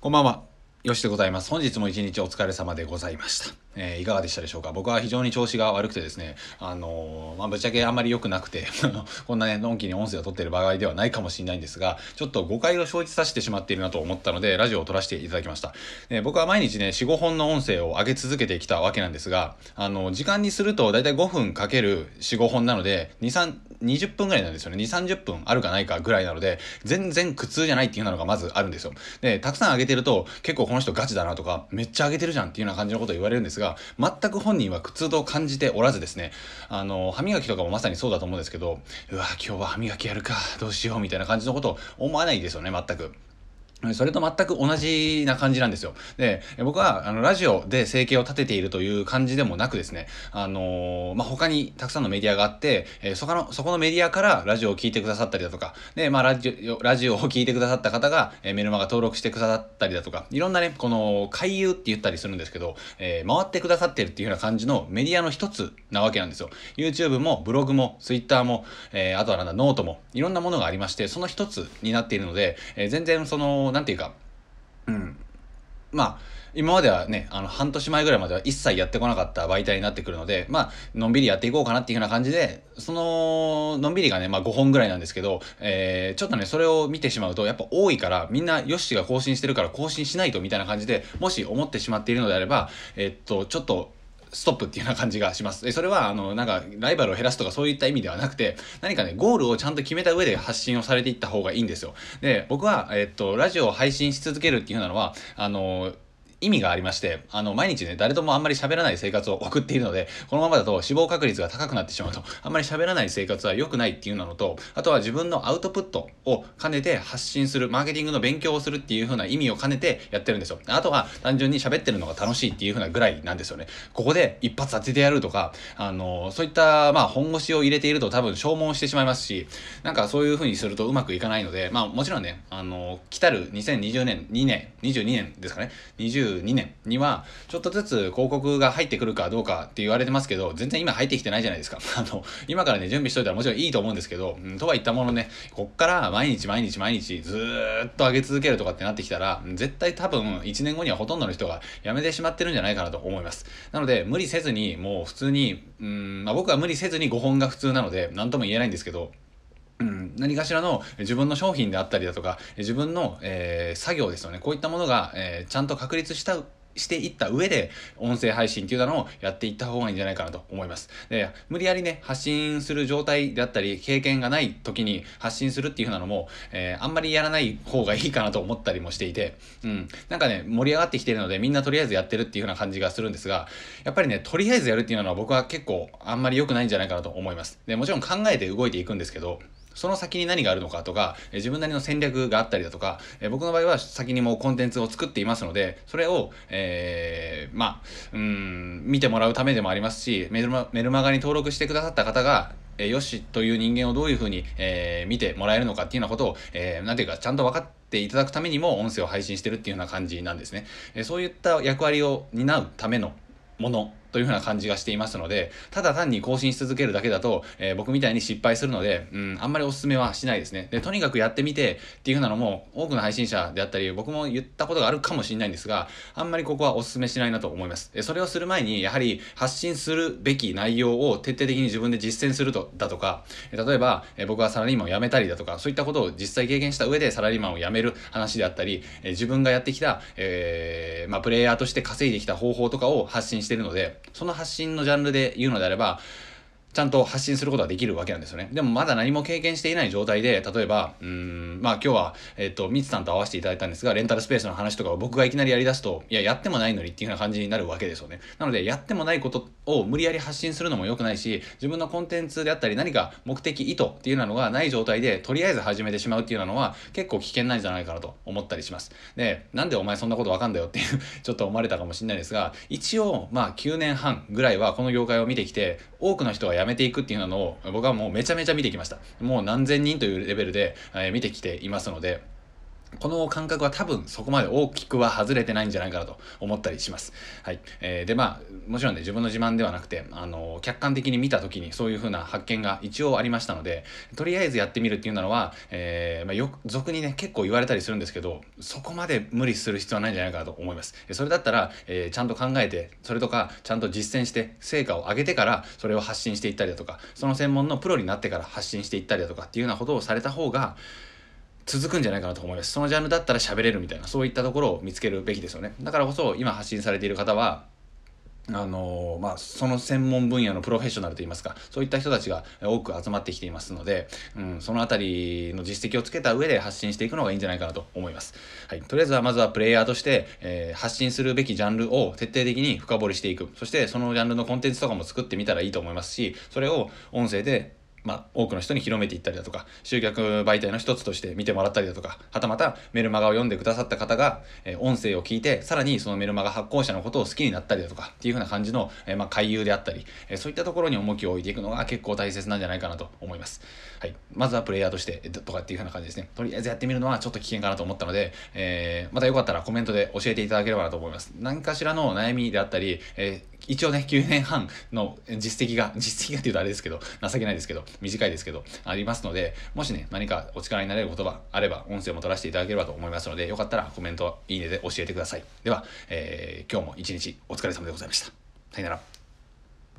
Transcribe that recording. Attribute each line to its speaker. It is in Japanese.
Speaker 1: こんばんは。よしでございます。本日も一日お疲れ様でございました。えー、いかがでしたでしょうか？僕は非常に調子が悪くてですね、あのー、まあ、ぶっちゃけあんまり良くなくて こんなね、のんきに音声を撮ってる場合ではないかもしれないんですが、ちょっと誤解を生じさせてしまっているなと思ったので、ラジオを撮らせていただきました。え僕は毎日ね、4、5本の音声を上げ続けてきたわけなんですが、あの、時間にするとだいたい5分かける4、5本なので、2、3、20分ぐらいなんですよね。2、30分あるかないかぐらいなので、全然苦痛じゃないっていうのがまずあるんですよ。で、たくさん上げてると、結構この人ガチだなとか、めっちゃ上げてるじゃんっていうような感じのことを言われるんですが、全く本人は苦痛と感じておらずですね、あの、歯磨きとかもまさにそうだと思うんですけど、うわ、今日は歯磨きやるか、どうしようみたいな感じのことを思わないですよね、全く。それと全く同じな感じなんですよ。で、僕は、あの、ラジオで生計を立てているという感じでもなくですね、あのー、まあ、他にたくさんのメディアがあって、えー、そこの、そこのメディアからラジオを聞いてくださったりだとか、で、まあ、ラジオ、ラジオを聞いてくださった方が、えー、メルマガ登録してくださったりだとか、いろんなね、この、回遊って言ったりするんですけど、え回ってくださってるっていうような感じのメディアの一つなわけなんですよ。YouTube も、ブログも、Twitter も、えあとはなんだ、ノートも、いろんなものがありまして、その一つになっているので、え全然その、なんていうか、うん。まあ、今まではね、あの、半年前ぐらいまでは一切やってこなかった媒体になってくるので、まあ、のんびりやっていこうかなっていうような感じで、その、のんびりがね、まあ5本ぐらいなんですけど、えー、ちょっとね、それを見てしまうと、やっぱ多いから、みんな、ヨッシーが更新してるから更新しないとみたいな感じで、もし思ってしまっているのであれば、えー、っと、ちょっと、ストップっていうような感じがします。それは、あの、なんか、ライバルを減らすとかそういった意味ではなくて、何かね、ゴールをちゃんと決めた上で発信をされていった方がいいんですよ。で、僕は、えっと、ラジオを配信し続けるっていうなのは、あの、意味がありまして、あの、毎日ね、誰ともあんまり喋らない生活を送っているので、このままだと死亡確率が高くなってしまうと、あんまり喋らない生活は良くないっていうのと、あとは自分のアウトプットを兼ねて発信する、マーケティングの勉強をするっていう風な意味を兼ねてやってるんですよ。あとは単純に喋ってるのが楽しいっていう風なぐらいなんですよね。ここで一発当ててやるとか、あの、そういった、まあ、本腰を入れていると多分消耗してしまいますし、なんかそういう風にするとうまくいかないので、まあ、もちろんね、あの、来たる2020年、2年、22年ですかね、22年には、ちょっとずつ広告が入ってくるかどうかって言われてますけど、全然今入ってきてないじゃないですか。あの、今からね、準備しといたらもちろんいいと思うんですけど、うん、とは言ったものね、こっから毎日毎日毎日ずっと上げ続けるとかってなってきたら、絶対多分1年後にはほとんどの人が辞めてしまってるんじゃないかなと思います。なので、無理せずに、もう普通に、うん、まあ、僕は無理せずに5本が普通なので、何とも言えないんですけど、うん、何かしらの自分の商品であったりだとか、自分の、えー、作業ですよね。こういったものが、えー、ちゃんと確立したしていった上で、音声配信っていうのをやっていった方がいいんじゃないかなと思います。で、無理やりね、発信する状態であったり、経験がない時に発信するっていう風なのも、えー、あんまりやらない方がいいかなと思ったりもしていて、うん。なんかね、盛り上がってきてるので、みんなとりあえずやってるっていう風な感じがするんですが、やっぱりね、とりあえずやるっていうのは僕は結構あんまり良くないんじゃないかなと思います。で、もちろん考えて動いていくんですけど、その先に何があるのかとか、え自分なりの戦略があったりだとか、え僕の場合は先にもうコンテンツを作っていますので、それを、えー、まあ、うん、見てもらうためでもありますし、メルマメルマガに登録してくださった方が、え、よしという人間をどういうふうに、えー、見てもらえるのかっていうようなことを、えー、なんていうか、ちゃんと分かっていただくためにも音声を配信してるっていうような感じなんですね。え、そういった役割を担うためのものというふうな感じがしていますので、ただ単に更新し続けるだけだと、えー、僕みたいに失敗するので、うん、あんまりお勧めはしないですね。で、とにかくやってみてっていうふうなのも、多くの配信者であったり、僕も言ったことがあるかもしれないんですが、あんまりここはお勧めしないなと思います。それをする前に、やはり発信するべき内容を徹底的に自分で実践すると、だとか、例えば、えー、僕はサラリーマンを辞めたりだとか、そういったことを実際経験した上でサラリーマンを辞める話であったり、えー、自分がやってきた、えー、まあ、プレイヤーとして稼いできた方法とかを発信しているので、その発信のジャンルで言うのであれば、ちゃんと発信することができるわけなんですよね。でもまだ何も経験していない状態で、例えば、うん、まあ今日は、えっ、と、ミツさんと会わせていただいたんですが、レンタルスペースの話とかを僕がいきなりやり出すと、いや、やってもないのにっていうような感じになるわけですよね。なので、やってもないことを無理やり発信するのも良くないし、自分のコンテンツであったり、何か目的、意図っていうのがない状態で、とりあえず始めてしまうっていうのは、結構危険なんじゃないかなと思ったりします。で、なんでお前そんなことわかんだよっていう ちょっと思われたかもしれないですが、一応、まあ9年半ぐらいはこの業界を見てきて、多くの人が辞めていくっていうのを僕はもうめちゃめちゃ見てきました。もう何千人というレベルで、え、見てきていますので、この感覚は多分そこまで大きくは外れてないんじゃないかなと思ったりします。はい。えー、で、まあ、もちろんね、自分の自慢ではなくて、あの、客観的に見た時にそういう風な発見が一応ありましたので、とりあえずやってみるっていうのは、えー、まあ、よ、俗にね、結構言われたりするんですけど、そこまで無理する必要はないんじゃないかなと思います。それだったら、えー、ちゃんと考えて、それとか、ちゃんと実践して、成果を上げてから、それを発信していったりだとか、その専門のプロになってから発信していったりだとかっていうようなことをされた方が、続くんじゃないかなと思います。そのジャンルだったら喋れるみたいな、そういったところを見つけるべきですよね。だからこそ、今発信されている方は、あの、まあ、その専門分野のプロフェッショナルといいますか、そういった人たちが多く集まってきていますので、うん、そのあたりの実績をつけた上で発信していくのがいいんじゃないかなと思います。はい。とりあえずはまずはプレイヤーとして、えー、発信するべきジャンルを徹底的に深掘りしていく。そしてそのジャンルのコンテンツとかも作ってみたらいいと思いますし、それを音声でまあ、多くの人に広めていったりだとか集客媒体の一つとして見てもらったりだとかはたまたメルマガを読んでくださった方が、え、音声を聞いてさらにそのメルマガ発行者のことを好きになったりだとかっていう風な感じの、え、まあ、回遊であったり、え、そういったところに重きを置いていくのが結構大切なんじゃないかなと思います。はい、まずはプレイヤーとしてとかっていう風な感じですね。とりあえずやってみるのはちょっと危険かなと思ったので、えまたよかったらコメントで教えていただければなと思います。何かしらの悩みであったり、え一応ね、9年半の実績が、実績がっていうとあれですけど、情けないですけど、短いですけど、ありますので、もしね、何かお力になれる言葉あれば、音声も取らせていただければと思いますので、よかったらコメント、いいねで教えてください。では、えー、今日も一日お疲れ様でございました。さよなら。